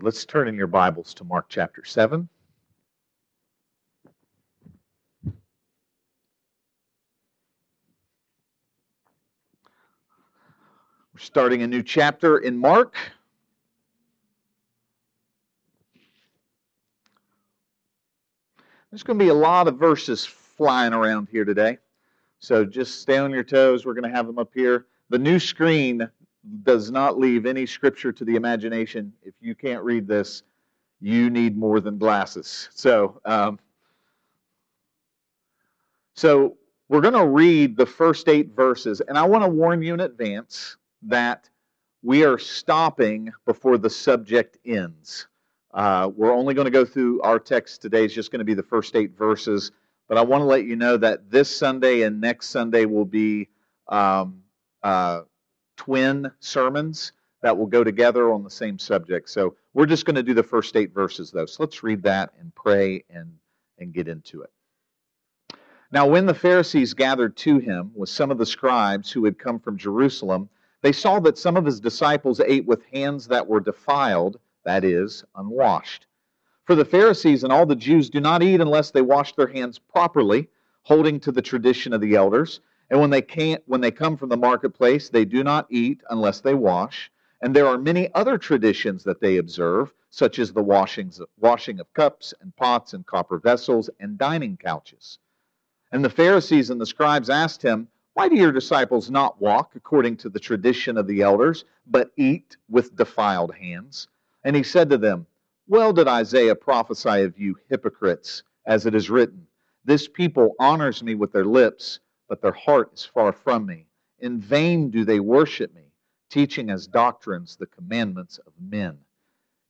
Let's turn in your Bibles to Mark chapter 7. We're starting a new chapter in Mark. There's going to be a lot of verses flying around here today. So just stay on your toes. We're going to have them up here. The new screen does not leave any scripture to the imagination. If you can't read this, you need more than glasses. So, um, so we're going to read the first eight verses, and I want to warn you in advance that we are stopping before the subject ends. Uh, we're only going to go through our text today. It's just going to be the first eight verses, but I want to let you know that this Sunday and next Sunday will be um, uh, twin sermons that will go together on the same subject. So we're just going to do the first eight verses, though. So let's read that and pray and, and get into it. Now, when the Pharisees gathered to him with some of the scribes who had come from Jerusalem, they saw that some of his disciples ate with hands that were defiled, that is, unwashed. For the Pharisees and all the Jews do not eat unless they wash their hands properly, holding to the tradition of the elders. And when they can't, when they come from the marketplace, they do not eat unless they wash. And there are many other traditions that they observe, such as the washings, washing of cups and pots and copper vessels and dining couches. And the Pharisees and the scribes asked him, Why do your disciples not walk according to the tradition of the elders, but eat with defiled hands? And he said to them, Well did Isaiah prophesy of you hypocrites, as it is written, This people honors me with their lips but their heart is far from me. In vain do they worship me, teaching as doctrines the commandments of men.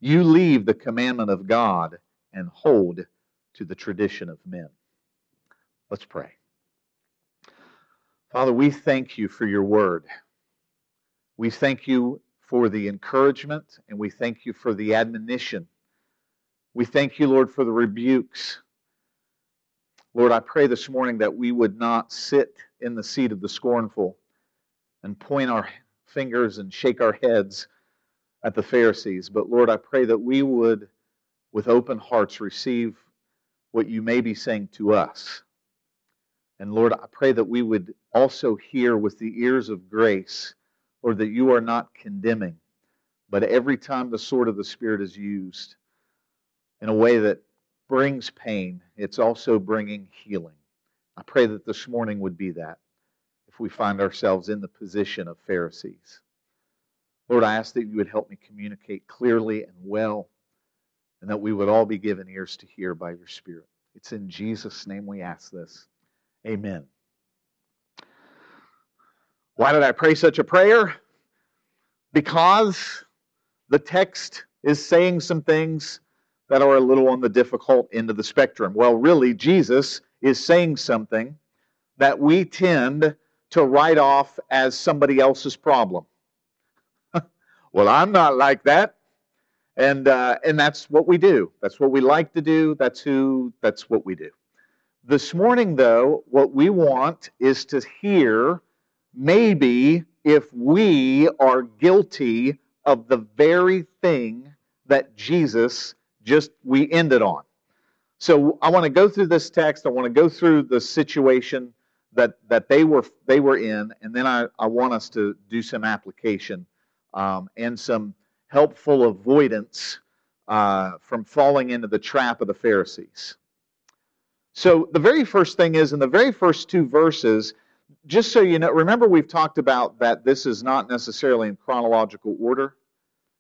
You leave the commandment of God and hold to the tradition of men. Let's pray. Father, we thank you for your word. We thank you for the encouragement and we thank you for the admonition. We thank you, Lord, for the rebukes. Lord, I pray this morning that we would not sit in the seat of the scornful and point our fingers and shake our heads at the Pharisees, but Lord, I pray that we would, with open hearts, receive what you may be saying to us. And Lord, I pray that we would also hear with the ears of grace, Lord, that you are not condemning, but every time the sword of the Spirit is used in a way that brings pain, it's also bringing healing. I pray that this morning would be that if we find ourselves in the position of Pharisees. Lord, I ask that you would help me communicate clearly and well, and that we would all be given ears to hear by your Spirit. It's in Jesus' name we ask this. Amen. Why did I pray such a prayer? Because the text is saying some things that are a little on the difficult end of the spectrum. Well, really, Jesus is saying something that we tend to write off as somebody else's problem. well, I'm not like that. And, uh, and that's what we do. That's what we like to do. That's who, that's what we do. This morning, though, what we want is to hear maybe if we are guilty of the very thing that Jesus just we ended on. So I want to go through this text. I want to go through the situation that that they were they were in, and then I, I want us to do some application um, and some helpful avoidance uh, from falling into the trap of the Pharisees. So the very first thing is in the very first two verses, just so you know, remember we've talked about that this is not necessarily in chronological order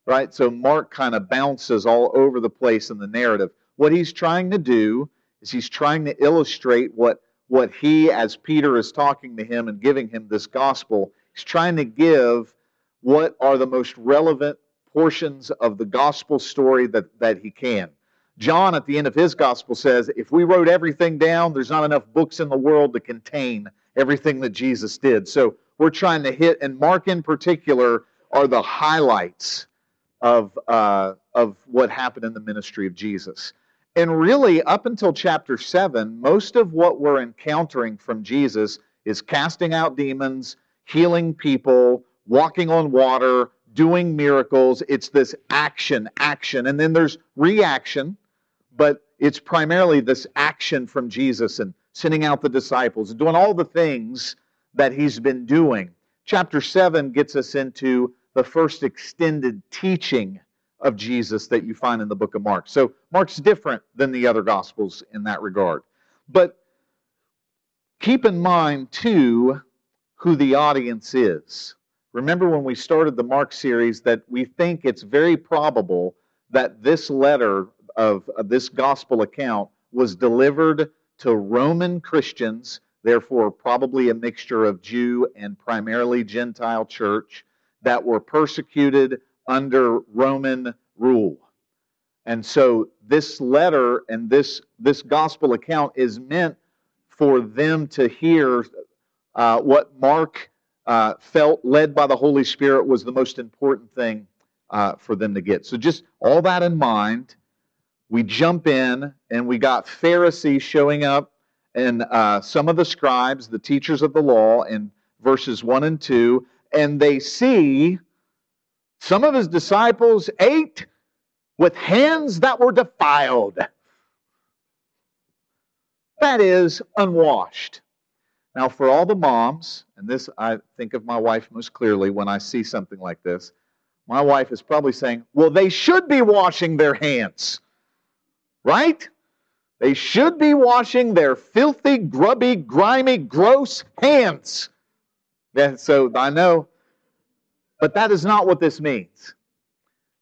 right? So Mark kind of bounces all over the place in the narrative. What he's trying to do is he's trying to illustrate what, what he, as Peter is talking to him and giving him this gospel, he's trying to give what are the most relevant portions of the gospel story that, that he can. John, at the end of his gospel, says if we wrote everything down, there's not enough books in the world to contain everything that Jesus did. So we're trying to hit, and Mark in particular, are the highlights of, uh, of what happened in the ministry of Jesus. And really, up until chapter 7, most of what we're encountering from Jesus is casting out demons, healing people, walking on water, doing miracles. It's this action, action. And then there's reaction, but it's primarily this action from Jesus and sending out the disciples and doing all the things that he's been doing. Chapter 7 gets us into the first extended teaching of Jesus that you find in the book of Mark. So Mark's different than the other gospels in that regard. But keep in mind, too, who the audience is. Remember when we started the Mark series that we think it's very probable that this letter of, of this gospel account was delivered to Roman Christians, therefore, probably a mixture of Jew and primarily Gentile church that were persecuted under Roman rule. And so this letter and this, this gospel account is meant for them to hear uh, what Mark uh, felt led by the Holy Spirit was the most important thing uh, for them to get. So, just all that in mind, we jump in and we got Pharisees showing up and uh, some of the scribes, the teachers of the law, in verses 1 and 2, and they see some of his disciples ate with hands that were defiled. That is, unwashed. Now, for all the moms, and this I think of my wife most clearly when I see something like this, my wife is probably saying, well, they should be washing their hands, right? They should be washing their filthy, grubby, grimy, gross hands. Yeah, so I know, but that is not what this means.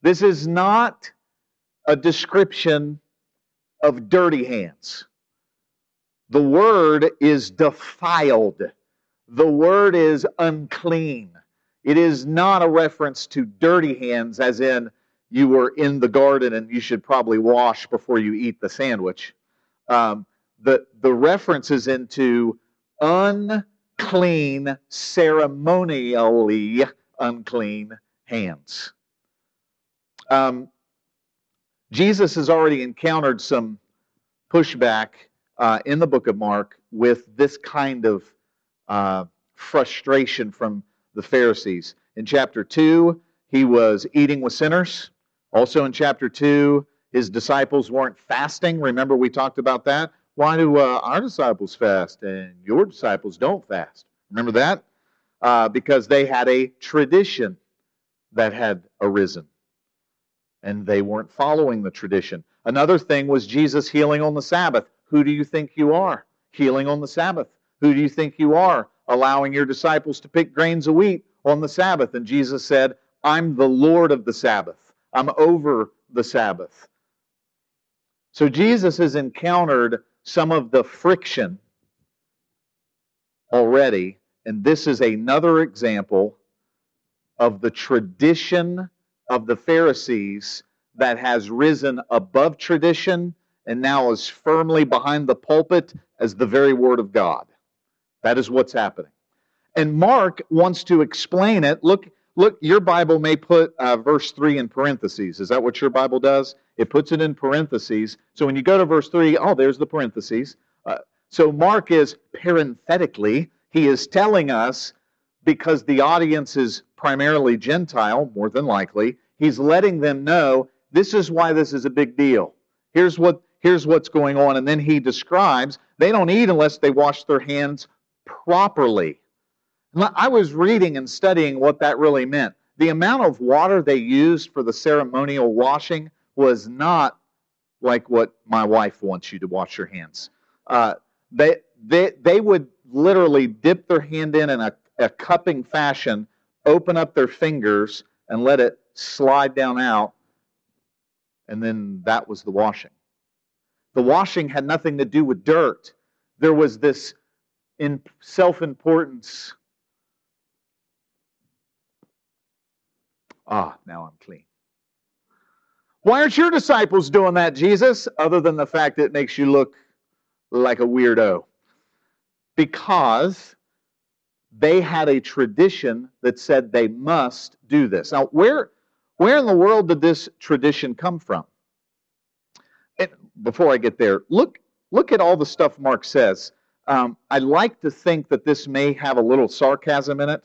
This is not a description of dirty hands. The word is defiled. The word is unclean. It is not a reference to dirty hands, as in you were in the garden and you should probably wash before you eat the sandwich. Um, the, the reference is into unclean, ceremonially unclean hands. Um, Jesus has already encountered some pushback uh, in the book of Mark with this kind of uh, frustration from the Pharisees. In chapter 2, he was eating with sinners. Also in chapter 2, his disciples weren't fasting. Remember, we talked about that? Why do uh, our disciples fast and your disciples don't fast? Remember that? Uh, because they had a tradition that had arisen and they weren't following the tradition. Another thing was Jesus healing on the Sabbath. Who do you think you are? Healing on the Sabbath. Who do you think you are? Allowing your disciples to pick grains of wheat on the Sabbath. And Jesus said, I'm the Lord of the Sabbath. I'm over the Sabbath. So Jesus has encountered some of the friction already. And this is another example of the tradition of the Pharisees that has risen above tradition and now is firmly behind the pulpit as the very Word of God. That is what's happening. And Mark wants to explain it. Look, look. Your Bible may put uh, verse three in parentheses. Is that what your Bible does? It puts it in parentheses. So when you go to verse three, oh, there's the parentheses. Uh, so Mark is parenthetically, he is telling us because the audience is primarily Gentile, more than likely. He's letting them know this is why this is a big deal. Here's what here's what's going on. And then he describes they don't eat unless they wash their hands properly. I was reading and studying what that really meant. The amount of water they used for the ceremonial washing was not like what my wife wants you to wash your hands. Uh, they, they, they would literally dip their hand in in a, a cupping fashion, open up their fingers, and let it slide down out, and then that was the washing. The washing had nothing to do with dirt. There was this in self-importance. Ah, now I'm clean. Why aren't your disciples doing that, Jesus? Other than the fact that it makes you look like a weirdo. Because they had a tradition that said they must do this. Now, where, where in the world did this tradition come from? And before I get there, look look at all the stuff Mark says. Um, I like to think that this may have a little sarcasm in it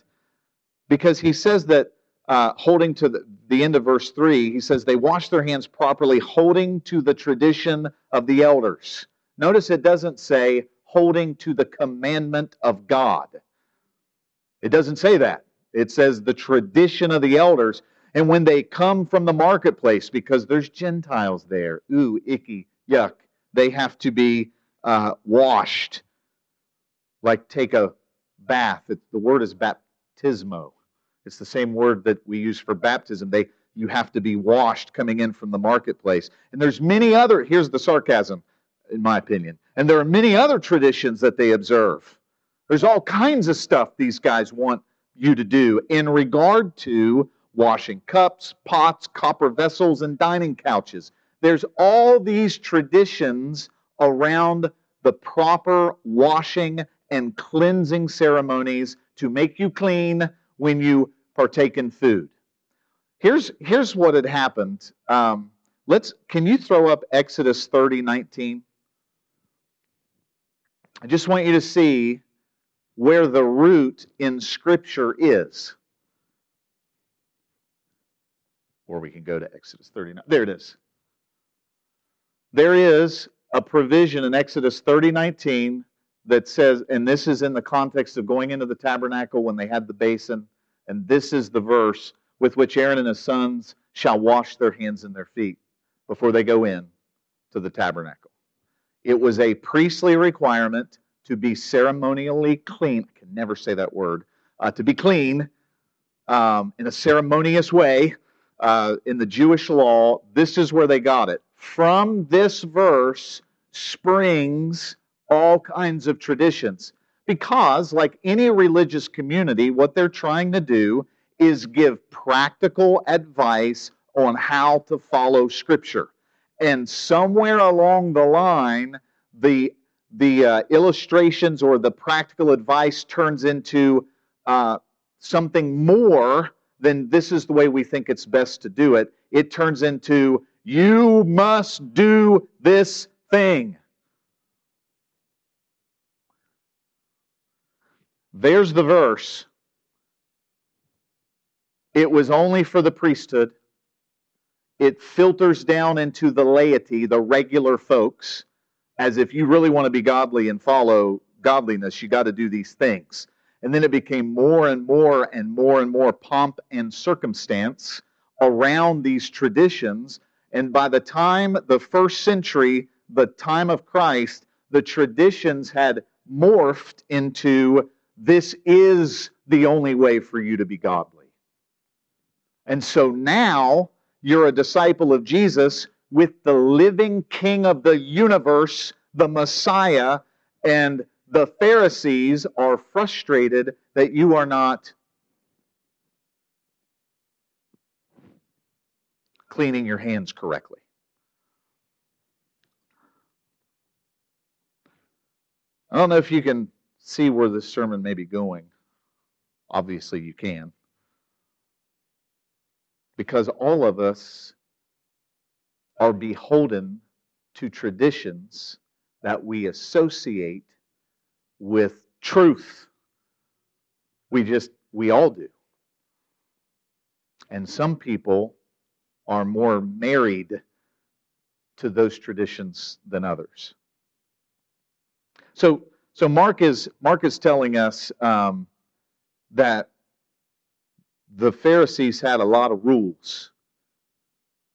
because he says that uh, holding to the, the end of verse 3, he says, They wash their hands properly, holding to the tradition of the elders. Notice it doesn't say holding to the commandment of God. It doesn't say that. It says the tradition of the elders. And when they come from the marketplace, because there's Gentiles there, ooh, icky, yuck, they have to be uh, washed, like take a bath. It, the word is baptismo. It's the same word that we use for baptism. They you have to be washed coming in from the marketplace. And there's many other, here's the sarcasm, in my opinion. And there are many other traditions that they observe. There's all kinds of stuff these guys want you to do in regard to washing cups, pots, copper vessels, and dining couches. There's all these traditions around the proper washing and cleansing ceremonies to make you clean when you partake in food. Here's, here's what had happened. Um, let's, can you throw up Exodus 30 19? I just want you to see where the root in Scripture is. Or we can go to Exodus 39. There it is. There is a provision in Exodus 30 19 that says, and this is in the context of going into the tabernacle when they had the basin, and this is the verse with which Aaron and his sons shall wash their hands and their feet before they go in to the tabernacle. It was a priestly requirement to be ceremonially clean. I can never say that word. Uh, to be clean um, in a ceremonious way uh, in the Jewish law. This is where they got it. From this verse springs all kinds of traditions. Because, like any religious community, what they're trying to do is give practical advice on how to follow Scripture. And somewhere along the line, the the uh, illustrations or the practical advice turns into uh, something more than this is the way we think it's best to do it. It turns into you must do this thing. There's the verse. It was only for the priesthood. It filters down into the laity, the regular folks, as if you really want to be godly and follow godliness, you got to do these things. And then it became more and more and more and more pomp and circumstance around these traditions. And by the time the first century, the time of Christ, the traditions had morphed into this is the only way for you to be godly. And so now you're a disciple of Jesus with the living King of the universe, the Messiah, and the Pharisees are frustrated that you are not cleaning your hands correctly. I don't know if you can see where this sermon may be going. Obviously, you can. Because all of us are beholden to traditions that we associate with truth. We just, we all do. And some people are more married to those traditions than others. So, so Mark is Mark is telling us um, that the Pharisees had a lot of rules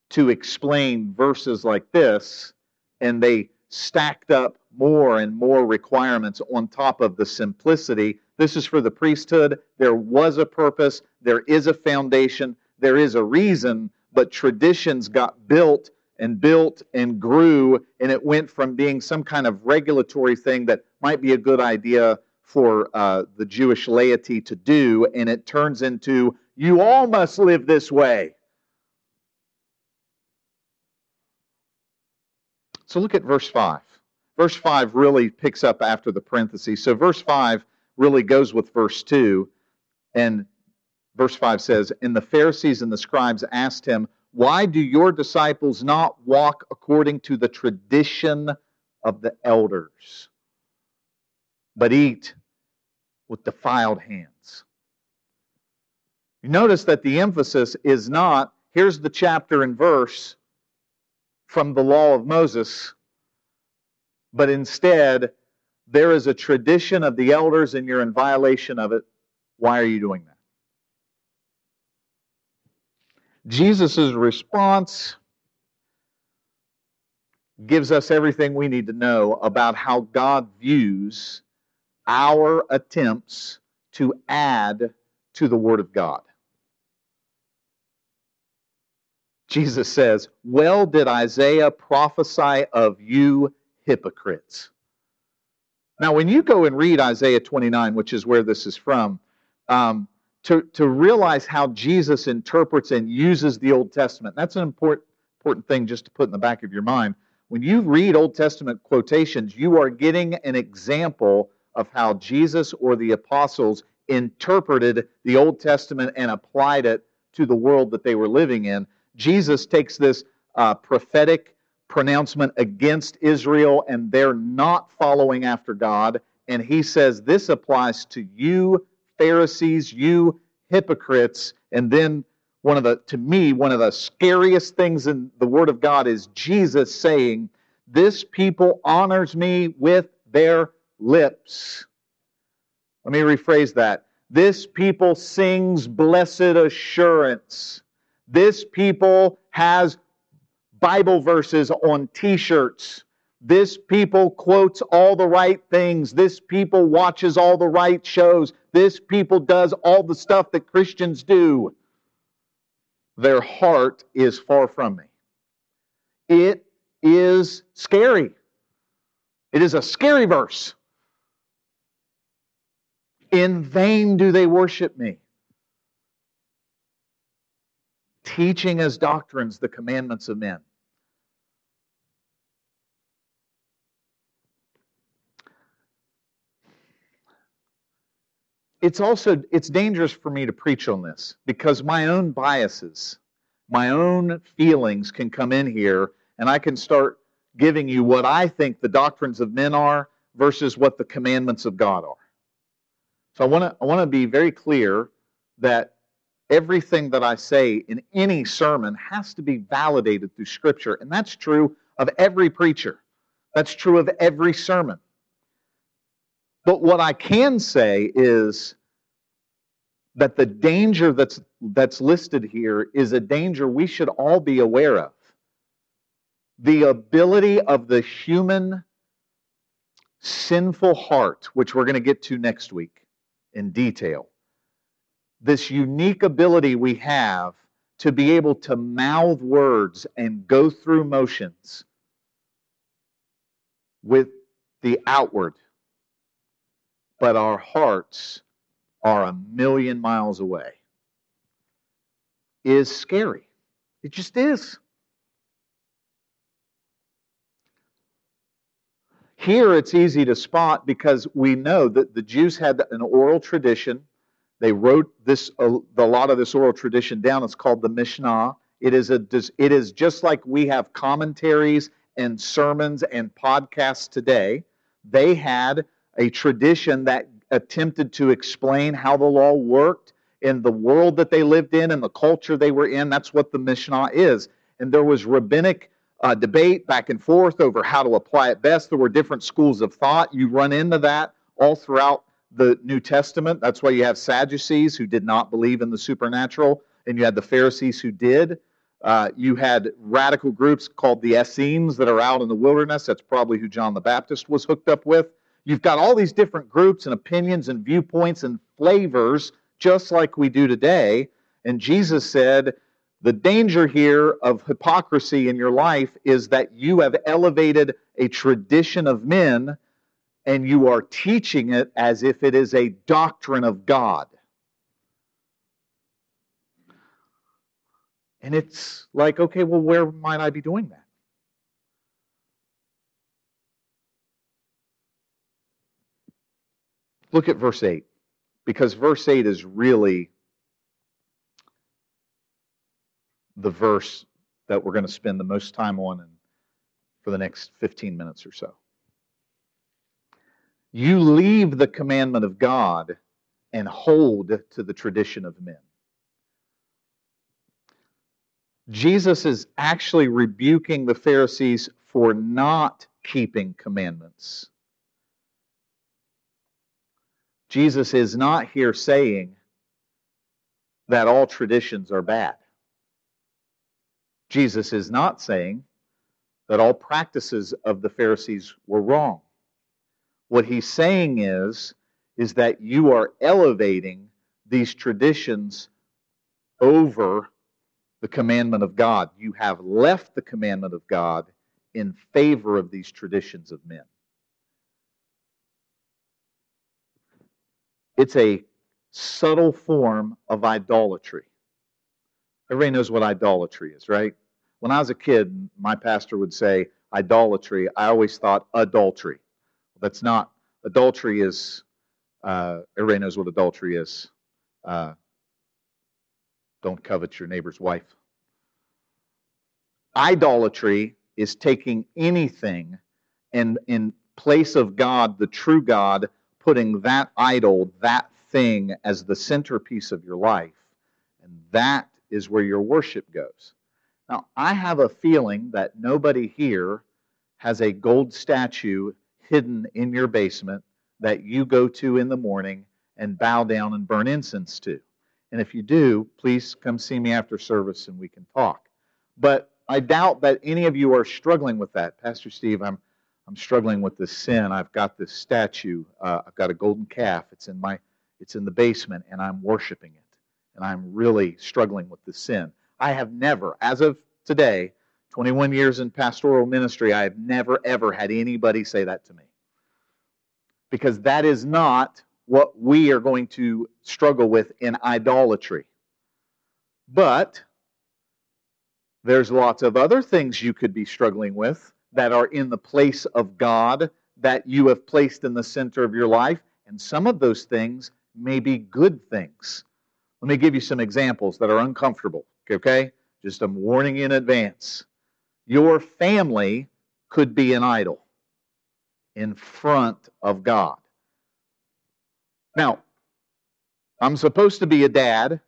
to explain verses like this, and they stacked up more and more requirements on top of the simplicity. This is for the priesthood. There was a purpose, there is a foundation, there is a reason, but traditions got built and built and grew, and it went from being some kind of regulatory thing that might be a good idea for uh, the Jewish laity to do, and it turns into you all must live this way. So look at verse 5. Verse 5 really picks up after the parentheses. So verse 5 really goes with verse 2. And verse 5 says, And the Pharisees and the scribes asked him, Why do your disciples not walk according to the tradition of the elders, but eat with defiled hands? You notice that the emphasis is not here's the chapter and verse from the law of Moses, but instead, there is a tradition of the elders and you're in violation of it. Why are you doing that? Jesus' response gives us everything we need to know about how God views our attempts to add to the Word of God. Jesus says, Well did Isaiah prophesy of you hypocrites. Now, when you go and read Isaiah 29, which is where this is from, um, to, to realize how Jesus interprets and uses the Old Testament, that's an important, important thing just to put in the back of your mind. When you read Old Testament quotations, you are getting an example of how Jesus or the apostles interpreted the Old Testament and applied it to the world that they were living in. Jesus takes this uh, prophetic pronouncement against Israel and they're not following after God. And he says, This applies to you, Pharisees, you hypocrites. And then one of the, to me, one of the scariest things in the Word of God is Jesus saying, This people honors me with their lips. Let me rephrase that. This people sings blessed assurance. This people has Bible verses on t shirts. This people quotes all the right things. This people watches all the right shows. This people does all the stuff that Christians do. Their heart is far from me. It is scary. It is a scary verse. In vain do they worship me teaching as doctrines the commandments of men. It's also it's dangerous for me to preach on this because my own biases, my own feelings can come in here and I can start giving you what I think the doctrines of men are versus what the commandments of God are. So I want to I want to be very clear that everything that I say in any sermon has to be validated through Scripture. And that's true of every preacher, that's true of every sermon. But what I can say is that the danger that's, that's listed here is a danger we should all be aware of. The ability of the human sinful heart, which we're going to get to next week in detail, this unique ability we have to be able to mouth words and go through motions with the outward, but our hearts are a million miles away is scary. It just is. Here it's easy to spot because we know that the Jews had an oral tradition they wrote this uh, a, a lot of this oral tradition down. It's called the Mishnah. It is a it is just like we have commentaries and sermons and podcasts today. They had a tradition that attempted to explain how the law worked in the world that they lived in and the culture they were in. That's what the Mishnah is. And there was rabbinic uh, debate back and forth over how to apply it best. There were different schools of thought. You run into that all throughout the New Testament. That's why you have Sadducees who did not believe in the supernatural, and you had the Pharisees who did. Uh, you had radical groups called the Essenes that are out in the wilderness. That's probably who John the Baptist was hooked up with. You've got all these different groups and opinions and viewpoints and flavors, just like we do today. And Jesus said, the danger here of hypocrisy in your life is that you have elevated a tradition of men and you are teaching it as if it is a doctrine of God. And it's like, okay, well, where might I be doing that? Look at verse 8, because verse 8 is really the verse that we're going to spend the most time on for the next 15 minutes or so. You leave the commandment of God and hold to the tradition of men. Jesus is actually rebuking the Pharisees for not keeping commandments. Jesus is not here saying that all traditions are bad. Jesus is not saying that all practices of the Pharisees were wrong. What he's saying is, is that you are elevating these traditions over the commandment of God. You have left the commandment of God in favor of these traditions of men. It's a subtle form of idolatry. Everybody knows what idolatry is, right? When I was a kid, my pastor would say idolatry. I always thought adultery. That's not. Adultery is, uh, everybody knows what adultery is. Uh, don't covet your neighbor's wife. Idolatry is taking anything and in place of God, the true God, putting that idol, that thing as the centerpiece of your life. And that is where your worship goes. Now, I have a feeling that nobody here has a gold statue hidden in your basement that you go to in the morning and bow down and burn incense to. And if you do, please come see me after service and we can talk. But I doubt that any of you are struggling with that. Pastor Steve, I'm, I'm struggling with this sin. I've got this statue. Uh, I've got a golden calf. It's in my it's in the basement and I'm worshiping it. And I'm really struggling with this sin. I have never, as of today, 21 years in pastoral ministry, I have never, ever had anybody say that to me. Because that is not what we are going to struggle with in idolatry. But there's lots of other things you could be struggling with that are in the place of God that you have placed in the center of your life. And some of those things may be good things. Let me give you some examples that are uncomfortable, okay? Just a warning in advance. Your family could be an idol in front of God. Now, I'm supposed to be a dad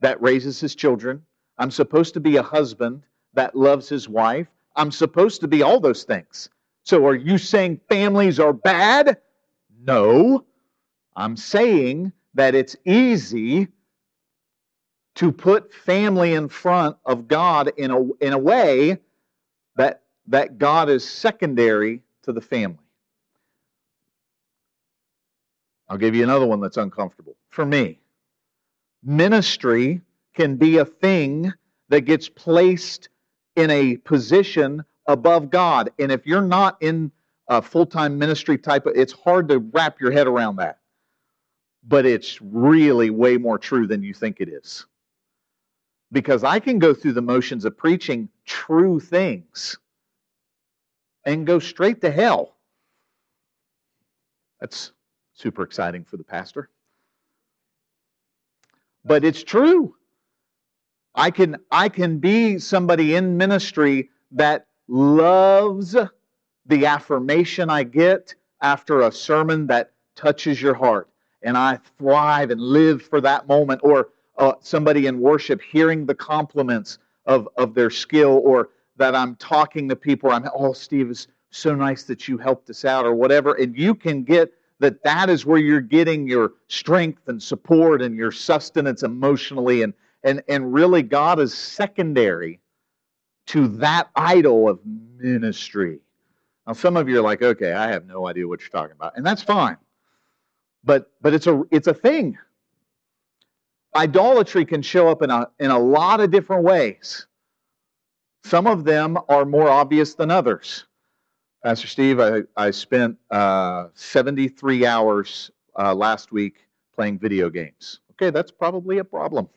that raises his children. I'm supposed to be a husband that loves his wife. I'm supposed to be all those things. So are you saying families are bad? No. I'm saying that it's easy to put family in front of God in a, in a way that, that God is secondary to the family. I'll give you another one that's uncomfortable. For me, ministry can be a thing that gets placed in a position above God. And if you're not in a full time ministry type, of, it's hard to wrap your head around that but it's really way more true than you think it is. Because I can go through the motions of preaching true things and go straight to hell. That's super exciting for the pastor. But it's true. I can I can be somebody in ministry that loves the affirmation I get after a sermon that touches your heart and I thrive and live for that moment, or uh, somebody in worship hearing the compliments of, of their skill, or that I'm talking to people, I'm, oh, Steve, it's so nice that you helped us out, or whatever. And you can get that that is where you're getting your strength and support and your sustenance emotionally. And, and, and really, God is secondary to that idol of ministry. Now, some of you are like, okay, I have no idea what you're talking about. And that's fine but but it's a it's a thing. Idolatry can show up in a in a lot of different ways. Some of them are more obvious than others. Pastor Steve, I, I spent uh, 73 hours uh, last week playing video games. Okay, that's probably a problem.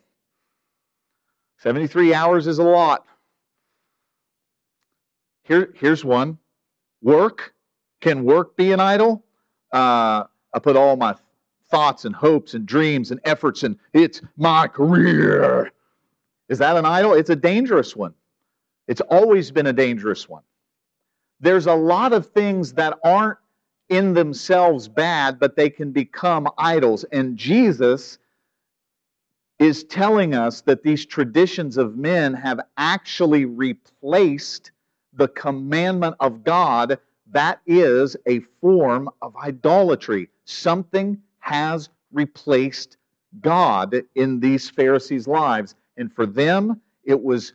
73 hours is a lot. Here, here's one work. Can work be an idol? Uh, I put all my thoughts and hopes and dreams and efforts and it's my career. Is that an idol? It's a dangerous one. It's always been a dangerous one. There's a lot of things that aren't in themselves bad, but they can become idols. And Jesus is telling us that these traditions of men have actually replaced the commandment of God. That is a form of idolatry. Something has replaced God in these Pharisees' lives. And for them, it was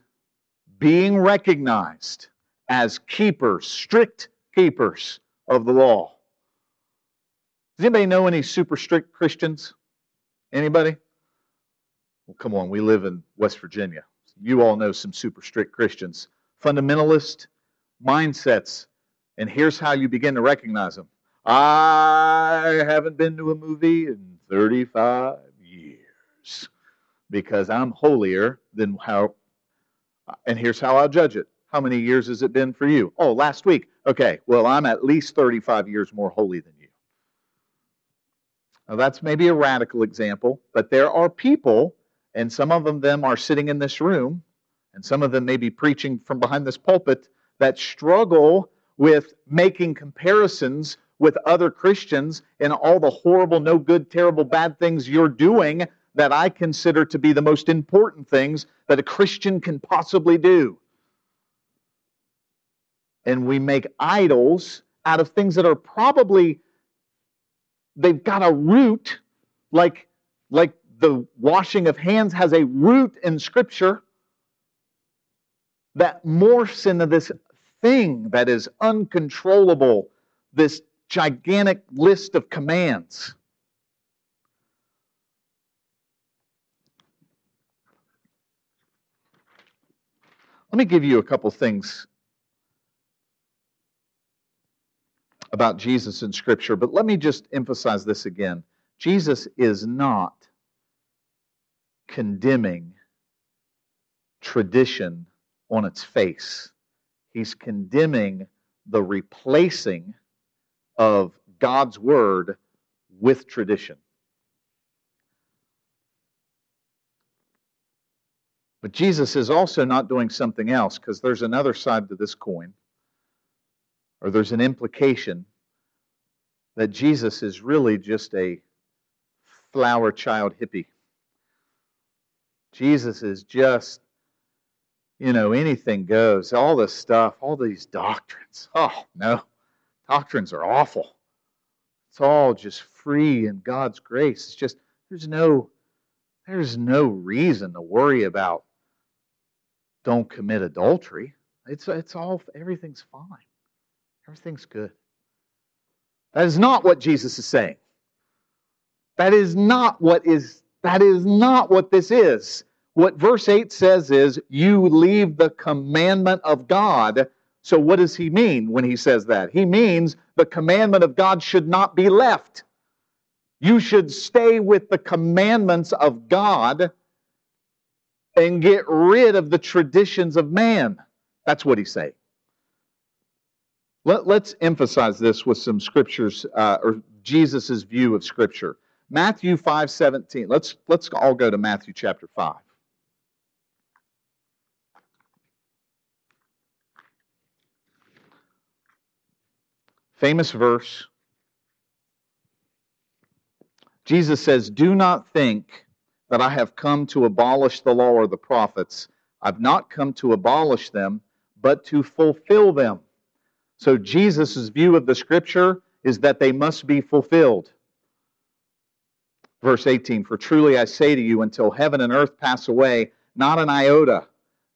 being recognized as keepers, strict keepers of the law. Does anybody know any super strict Christians? Anybody? Well, come on, we live in West Virginia. You all know some super strict Christians. Fundamentalist mindsets. And here's how you begin to recognize them. I haven't been to a movie in 35 years because I'm holier than how, and here's how I'll judge it. How many years has it been for you? Oh, last week. Okay, well, I'm at least 35 years more holy than you. Now, that's maybe a radical example, but there are people, and some of them are sitting in this room, and some of them may be preaching from behind this pulpit, that struggle with making comparisons with other Christians and all the horrible, no good, terrible, bad things you're doing that I consider to be the most important things that a Christian can possibly do. And we make idols out of things that are probably they've got a root like like the washing of hands has a root in scripture that morphs into this thing that is uncontrollable this gigantic list of commands let me give you a couple things about Jesus in Scripture, but let me just emphasize this again. Jesus is not condemning tradition on its face, he's condemning the replacing of God's Word with tradition. But Jesus is also not doing something else because there's another side to this coin or there's an implication that Jesus is really just a flower child hippie. Jesus is just, you know, anything goes, all this stuff, all these doctrines. Oh, no. Doctrines are awful. It's all just free in God's grace. It's just, there's no, there's no reason to worry about don't commit adultery. It's, it's all, everything's fine. Everything's good. That is not what Jesus is saying. That is not what is that is not what this is. What verse 8 says is you leave the commandment of God. So what does he mean when he says that? He means the commandment of God should not be left. You should stay with the commandments of God and get rid of the traditions of man. That's what he's saying. Let, us emphasize this with some scriptures, uh, or Jesus' view of Scripture. Matthew 5 17. Let's, let's all go to Matthew chapter 5. Famous verse. Jesus says, Do not think that I have come to abolish the law or the prophets. I've not come to abolish them, but to fulfill them. So Jesus' view of the scripture is that they must be fulfilled. Verse 18 For truly I say to you, until heaven and earth pass away, not an iota,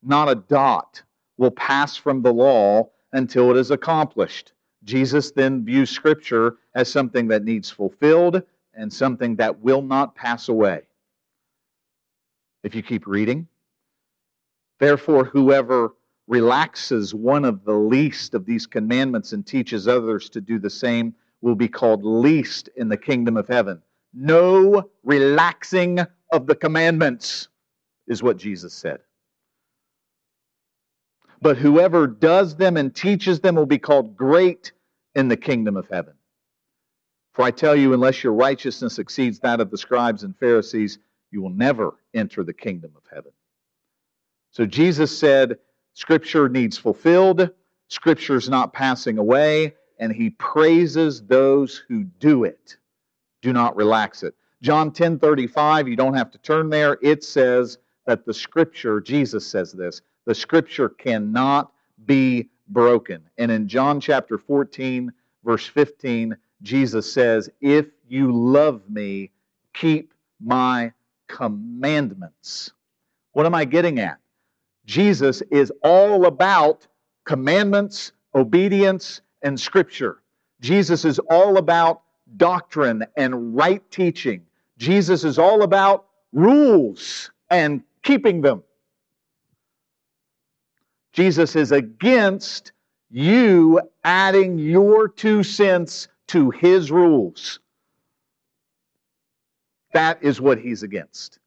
not a dot will pass from the law until it is accomplished. Jesus then views Scripture as something that needs fulfilled and something that will not pass away. If you keep reading, therefore, whoever relaxes one of the least of these commandments and teaches others to do the same will be called least in the kingdom of heaven. No relaxing of the commandments is what Jesus said. But whoever does them and teaches them will be called great in the kingdom of heaven. For I tell you, unless your righteousness exceeds that of the scribes and Pharisees, you will never enter the kingdom of heaven. So Jesus said, Scripture needs fulfilled, Scripture's not passing away, and he praises those who do it. Do not relax it. John 10 35, you don't have to turn there. It says that the scripture, Jesus says this, the scripture cannot be broken. And in John chapter 14, verse 15, Jesus says, If you love me, keep my commandments. What am I getting at? Jesus is all about commandments, obedience, and scripture. Jesus is all about doctrine and right teaching. Jesus is all about rules and keeping them. Jesus is against you adding your two cents to his rules. That is what he's against.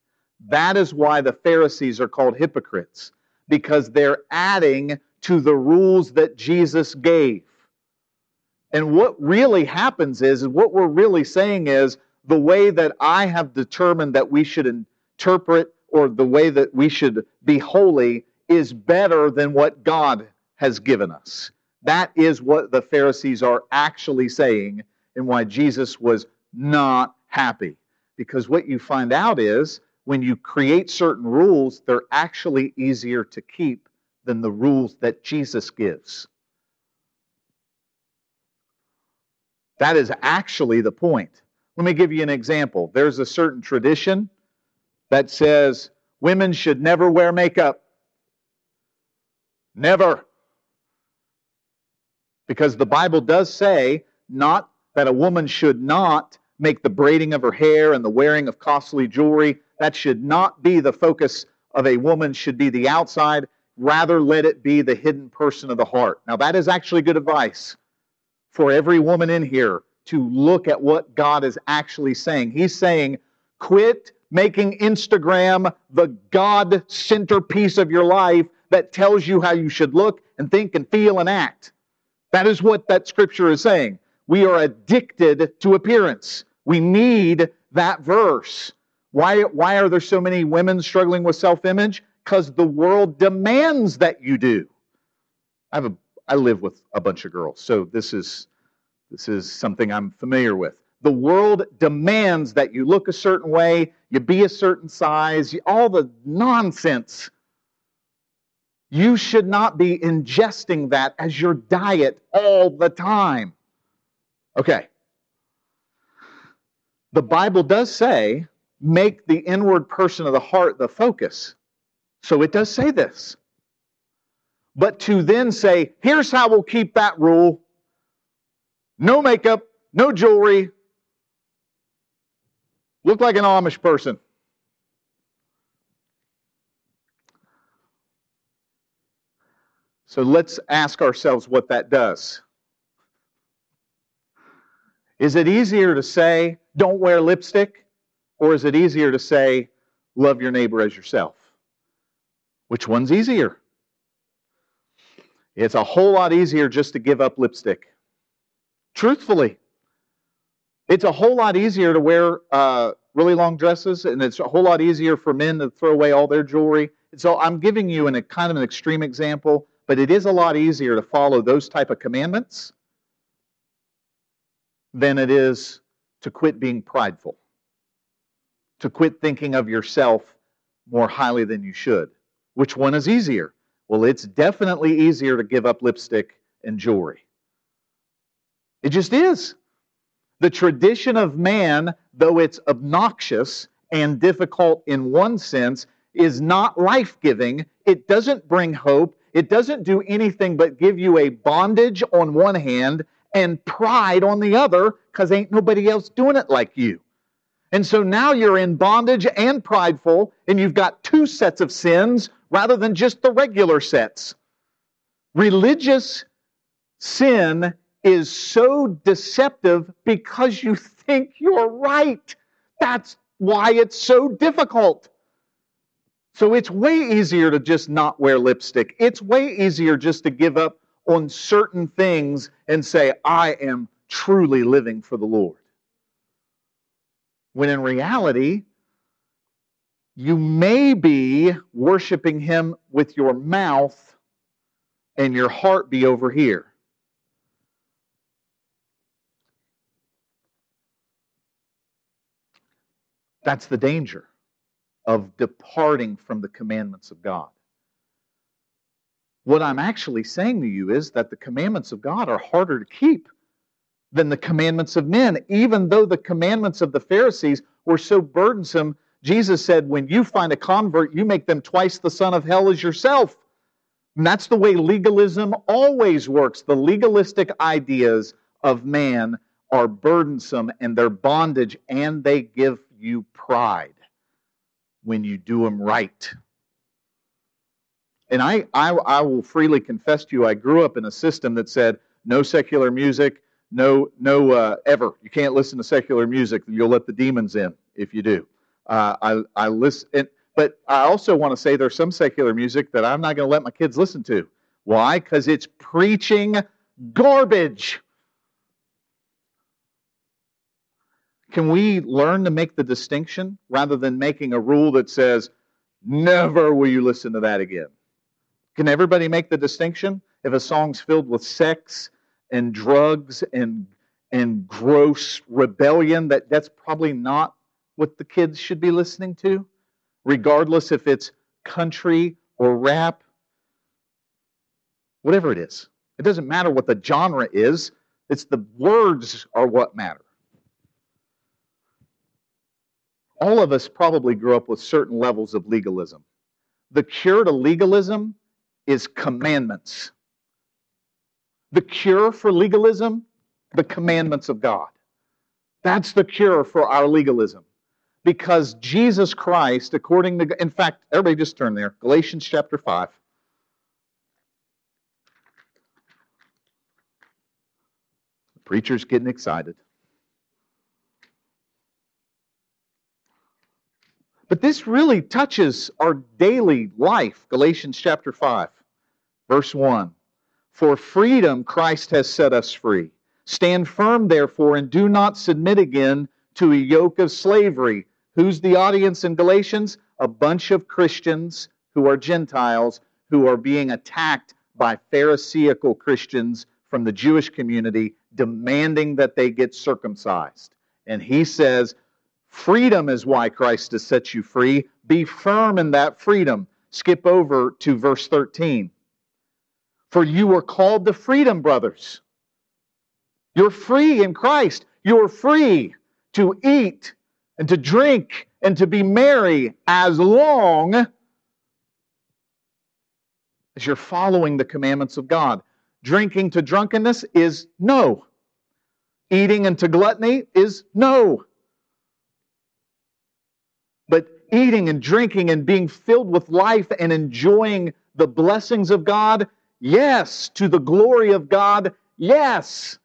That is why the Pharisees are called hypocrites, because they're adding to the rules that Jesus gave. And what really happens is, what we're really saying is, the way that I have determined that we should interpret or the way that we should be holy is better than what God has given us. That is what the Pharisees are actually saying, and why Jesus was not happy. Because what you find out is when you create certain rules, they're actually easier to keep than the rules that Jesus gives. That is actually the point. Let me give you an example. There's a certain tradition that says women should never wear makeup. Never. Because the Bible does say not that a woman should not make the braiding of her hair and the wearing of costly jewelry. That should not be the focus of a woman, should be the outside. Rather, let it be the hidden person of the heart. Now, that is actually good advice for every woman in here to look at what God is actually saying. He's saying, quit making Instagram the God centerpiece of your life that tells you how you should look and think and feel and act. That is what that scripture is saying. We are addicted to appearance. We need that verse. Why, why are there so many women struggling with self image? Because the world demands that you do. I have a I live with a bunch of girls, so this is this is something I'm familiar with. The world demands that you look a certain way, you be a certain size, all the nonsense you should not be ingesting that as your diet all the time. Okay. The Bible does say, make the inward person of the heart the focus. So it does say this. But to then say, here's how we'll keep that rule no makeup, no jewelry, look like an Amish person. So let's ask ourselves what that does. Is it easier to say, don't wear lipstick? Or is it easier to say, love your neighbor as yourself? Which one's easier? It's a whole lot easier just to give up lipstick. Truthfully, it's a whole lot easier to wear uh, really long dresses, and it's a whole lot easier for men to throw away all their jewelry. So I'm giving you an, a kind of an extreme example but it is a lot easier to follow those type of commandments than it is to quit being prideful, to quit thinking of yourself more highly than you should. Which one is easier? Well, it's definitely easier to give up lipstick and jewelry. It just is. The tradition of man, though it's obnoxious and difficult in one sense, is not life giving. It doesn't bring hope. It doesn't do anything but give you a bondage on one hand and pride on the other because ain't nobody else doing it like you. And so now you're in bondage and prideful, and you've got two sets of sins rather than just the regular sets. Religious sin is so deceptive because you think you're right. That's why it's so difficult. So it's way easier to just not wear lipstick. It's way easier just to give up on certain things and say, I am truly living for the Lord. When in reality, you may be worshiping Him with your mouth and your heart be over here. That's the danger of departing from the commandments of God. What I'm actually saying to you is that the commandments of God are harder to keep than the commandments of men, even though the commandments of the Pharisees were so burdensome. Jesus said, When you find a convert, you make them twice the son of hell as yourself. And that's the way legalism always works. The legalistic ideas of man are burdensome and they're bondage, and they give you pride when you do them right. And I, I, I will freely confess to you, I grew up in a system that said no secular music, no, no, uh, ever. You can't listen to secular music. You'll let the demons in if you do. Uh, I, I listen, but I also want to say there's some secular music that I'm not going to let my kids listen to. Why? Because it's preaching garbage. Can we learn to make the distinction rather than making a rule that says, never will you listen to that again? Can everybody make the distinction? If a song's filled with sex and drugs and and gross rebellion, that, that's probably not what the kids should be listening to, regardless if it's country or rap, whatever it is. It doesn't matter what the genre is, it's the words are what matter. all of us probably grew up with certain levels of legalism. The cure to legalism is commandments. The cure for legalism, the commandments of God. That's the cure for our legalism. Because Jesus Christ, according to, in fact, everybody just turn there, Galatians chapter 5. The preacher's getting excited. But this really touches our daily life. Galatians chapter 5, verse 1. For freedom Christ has set us free. Stand firm, therefore, and do not submit again to a yoke of slavery. Who's the audience in Galatians? A bunch of Christians who are Gentiles who are being attacked by Pharisaical Christians from the Jewish community demanding that they get circumcised. And he says, Freedom is why Christ has set you free. Be firm in that freedom. Skip over to verse 13. For you were called to freedom, brothers. You're free in Christ. You're free to eat and to drink and to be merry as long as you're following the commandments of God. Drinking to drunkenness is no. Eating into gluttony is no. But eating and drinking and being filled with life and enjoying the blessings of God, yes. To the glory of God, yes.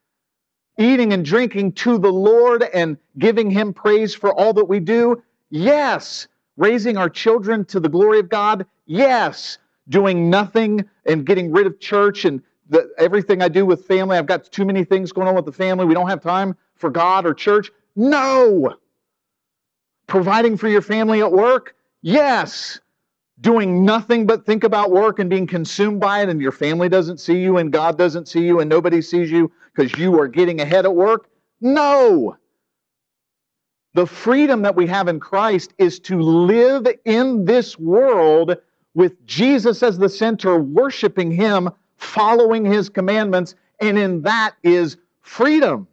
Eating and drinking to the Lord and giving Him praise for all that we do, yes. Raising our children to the glory of God, yes. Doing nothing and getting rid of church and the, everything I do with family, I've got too many things going on with the family. We don't have time for God or church. No. Providing for your family at work? Yes. Doing nothing but think about work and being consumed by it, and your family doesn't see you, and God doesn't see you, and nobody sees you because you are getting ahead at work? No. The freedom that we have in Christ is to live in this world with Jesus as the center, worshiping Him, following His commandments, and in that is freedom.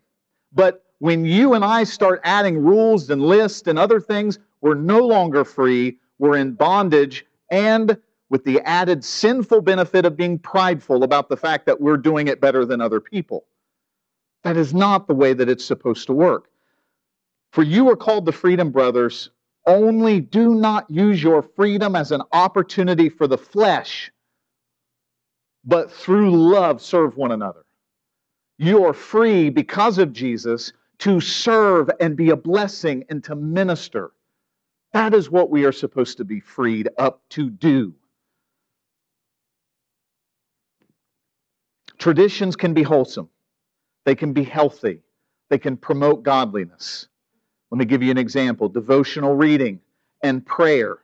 But when you and I start adding rules and lists and other things, we're no longer free. We're in bondage and with the added sinful benefit of being prideful about the fact that we're doing it better than other people. That is not the way that it's supposed to work. For you are called the freedom, brothers. Only do not use your freedom as an opportunity for the flesh, but through love serve one another. You are free because of Jesus to serve and be a blessing and to minister. That is what we are supposed to be freed up to do. Traditions can be wholesome, they can be healthy, they can promote godliness. Let me give you an example devotional reading and prayer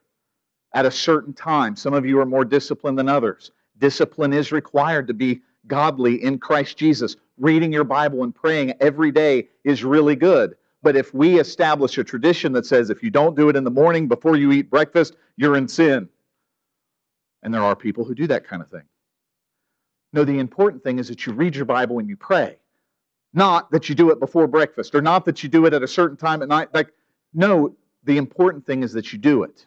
at a certain time. Some of you are more disciplined than others. Discipline is required to be godly in Christ Jesus reading your Bible and praying every day is really good. But if we establish a tradition that says if you don't do it in the morning before you eat breakfast, you're in sin. And there are people who do that kind of thing. No, the important thing is that you read your Bible and you pray. Not that you do it before breakfast or not that you do it at a certain time at night. Like, no, the important thing is that you do it.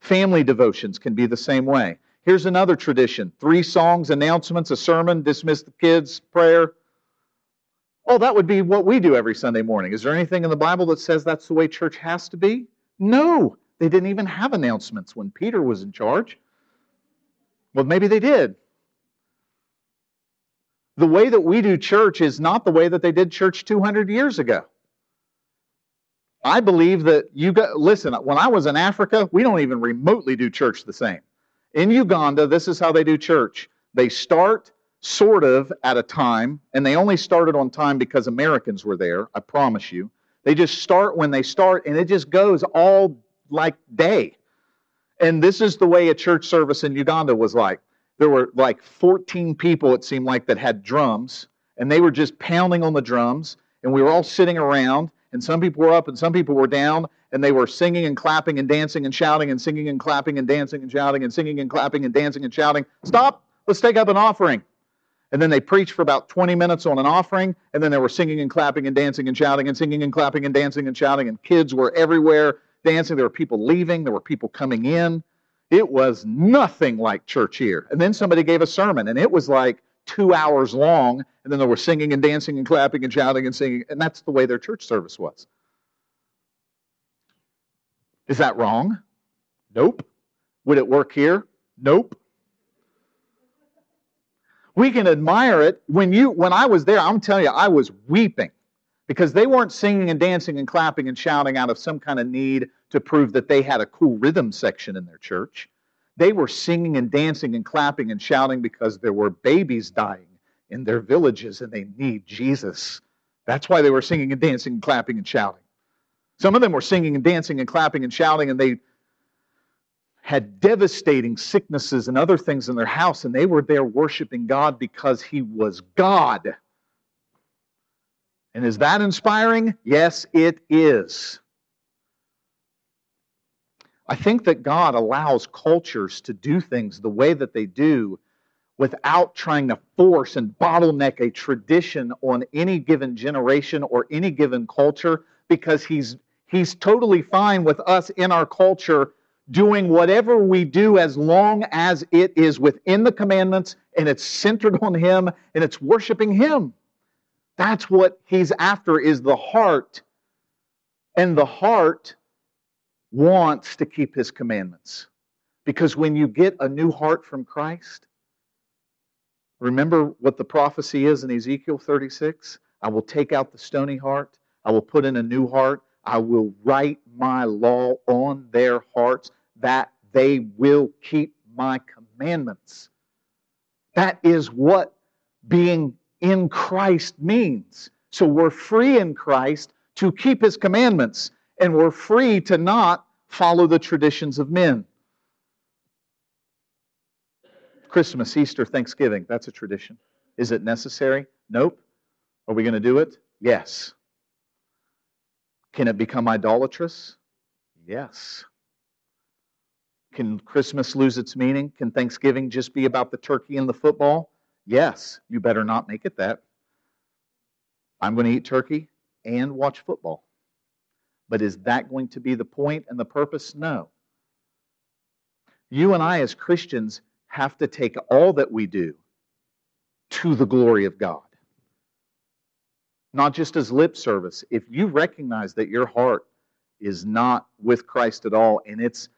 Family devotions can be the same way. Here's another tradition three songs, announcements, a sermon, dismiss the kids, prayer. Oh, that would be what we do every Sunday morning. Is there anything in the Bible that says that's the way church has to be? No. They didn't even have announcements when Peter was in charge. Well, maybe they did. The way that we do church is not the way that they did church 200 years ago. I believe that you got, listen, when I was in Africa, we don't even remotely do church the same. In Uganda, this is how they do church. They start sort of at a time, and they only started on time because Americans were there, I promise you. They just start when they start, and it just goes all like day. And this is the way a church service in Uganda was like there were like 14 people, it seemed like, that had drums, and they were just pounding on the drums, and we were all sitting around, and some people were up and some people were down, and they were singing and clapping and dancing and shouting and singing and clapping and dancing and shouting and singing and clapping and dancing and shouting. Stop! Let's take up an offering. And then they preached for about 20 minutes on an offering, and then they were singing and clapping and dancing and shouting and singing and clapping and dancing and shouting, and kids were everywhere dancing. There were people leaving, there were people coming in. It was nothing like church here. And then somebody gave a sermon, and it was like two hours long, and then they were singing and dancing and clapping and shouting and singing, and that's the way their church service was. Is that wrong? Nope. Would it work here? Nope. We can admire it. When you when I was there, I'm telling you, I was weeping because they weren't singing and dancing and clapping and shouting out of some kind of need to prove that they had a cool rhythm section in their church. They were singing and dancing and clapping and shouting because there were babies dying in their villages and they need Jesus. That's why they were singing and dancing and clapping and shouting. Some of them were singing and dancing and clapping and shouting, and they had devastating sicknesses and other things in their house, and they were there worshiping God because He was God. And is that inspiring? Yes, it is. I think that God allows cultures to do things the way that they do without trying to force and bottleneck a tradition on any given generation or any given culture because he's he's totally fine with us in our culture doing whatever we do as long as it is within the commandments and it's centered on him and it's worshiping him that's what he's after is the heart and the heart wants to keep his commandments. Because when you get a new heart from Christ, remember what the prophecy is in Ezekiel 36? I will take out the stony heart, I will put in a new heart, I will write my law on their hearts that they will keep my commandments. That is what being in Christ means. So we're free in Christ to keep his commandments, and we're free to not follow the traditions of men. Christmas, Easter, Thanksgiving, that's a tradition. Is it necessary? Nope. Are we going to do it? Yes. Can it become idolatrous? Yes. Can Christmas lose its meaning? Can Thanksgiving just be about the turkey and the football? Yes. You better not make it that. I'm going to eat turkey and watch football. But is that going to be the point and the purpose? No. You and I, as Christians, have to take all that we do to the glory of God. Not just as lip service. If you recognize that your heart is not with Christ at all and it's,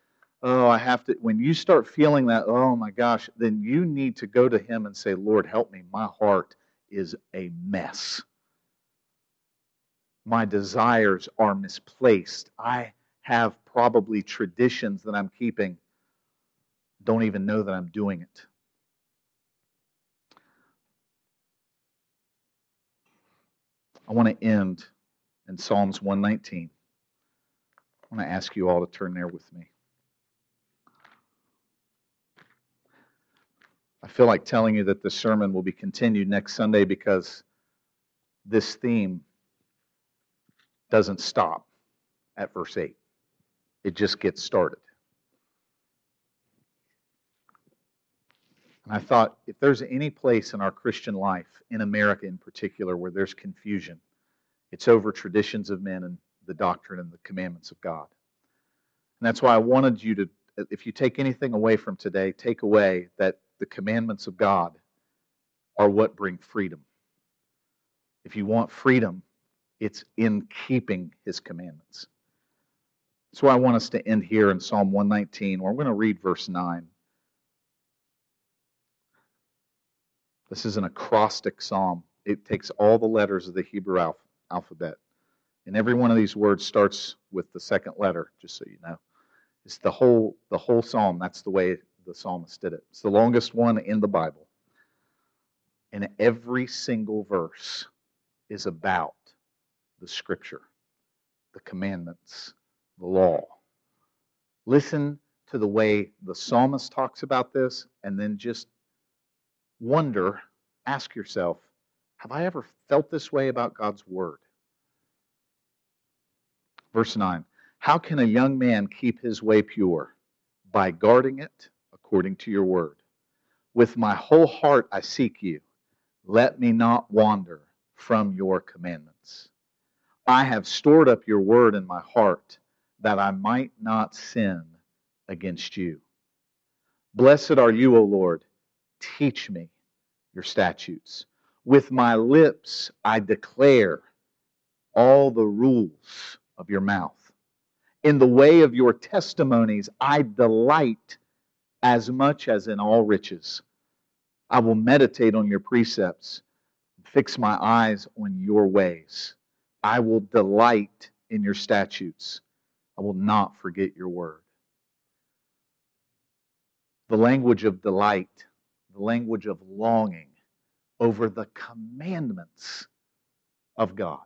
oh, I have to, when you start feeling that, oh my gosh, then you need to go to Him and say, Lord, help me. My heart is a mess my desires are misplaced. I have probably traditions that I'm keeping, don't even know that I'm doing it. I want to end in Psalms 119. I want to ask you all to turn there with me. I feel like telling you that the sermon will be continued next Sunday because this theme doesn't stop at verse 8, it just gets started. And I thought if there's any place in our Christian life, in America in particular, where there's confusion, it's over traditions of men and the doctrine and the commandments of God. And that's why I wanted you to, if you take anything away from today, take away that the commandments of God are what bring freedom. If you want freedom, it's in keeping his commandments. Why I want us to end here in Psalm 119, where I'm going to read verse 9. This is an acrostic psalm. It takes all the letters of the Hebrew alph- alphabet. And every one of these words starts with the second letter, just so you know. It's the whole the whole psalm. That's the way the psalmist did it. It's the longest one in the Bible. And every single verse is about the scripture, the commandments, the law. Listen to the way the psalmist talks about this and then just wonder, ask yourself, have I ever felt this way about God's word? Verse 9 How can a young man keep his way pure? By guarding it according to your word. With my whole heart I seek you. Let me not wander from your commandments. I have stored up your word in my heart that I might not sin against you. Blessed are you, O Lord. Teach me your statutes. With my lips I declare all the rules of your mouth. In the way of your testimonies I delight as much as in all riches. I will meditate on your precepts, fix my eyes on your ways. I will delight in your statutes. I will not forget your word. The language of delight, the language of longing over the commandments of God.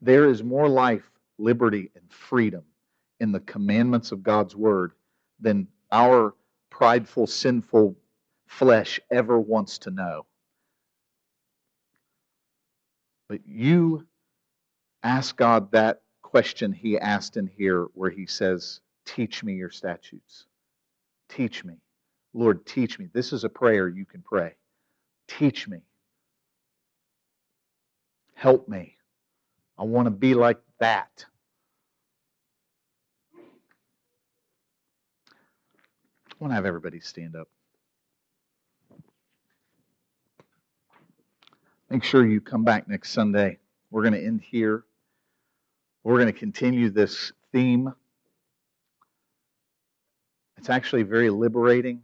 There is more life, liberty, and freedom in the commandments of God's word than our prideful, sinful flesh ever wants to know. But you ask God that question he asked in here, where he says, Teach me your statutes. Teach me. Lord, teach me. This is a prayer you can pray. Teach me. Help me. I want to be like that. I want to have everybody stand up. Make sure you come back next Sunday. We're going to end here. We're going to continue this theme. It's actually very liberating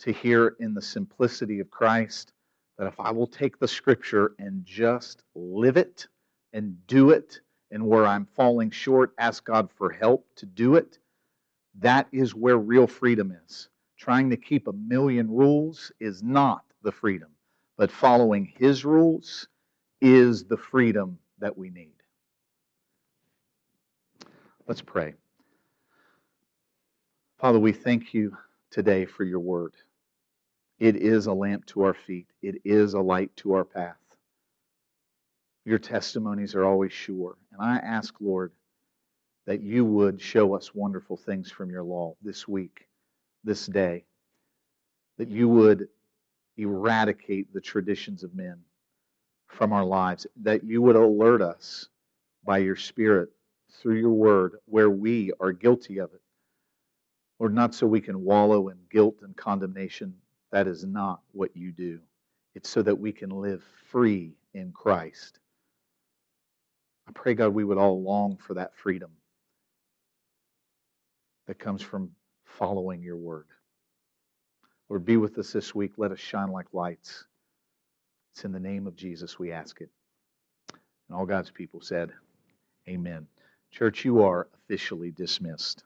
to hear in the simplicity of Christ that if I will take the scripture and just live it and do it, and where I'm falling short, ask God for help to do it, that is where real freedom is. Trying to keep a million rules is not the freedom, but following His rules is the freedom that we need. Let's pray. Father, we thank you today for your word. It is a lamp to our feet, it is a light to our path. Your testimonies are always sure. And I ask, Lord, that you would show us wonderful things from your law this week, this day, that you would eradicate the traditions of men from our lives, that you would alert us by your Spirit through your word where we are guilty of it. Lord, not so we can wallow in guilt and condemnation. That is not what you do. It's so that we can live free in Christ. I pray, God, we would all long for that freedom that comes from following your word. Lord, be with us this week. Let us shine like lights. It's in the name of Jesus we ask it. And all God's people said, Amen. Church, you are officially dismissed.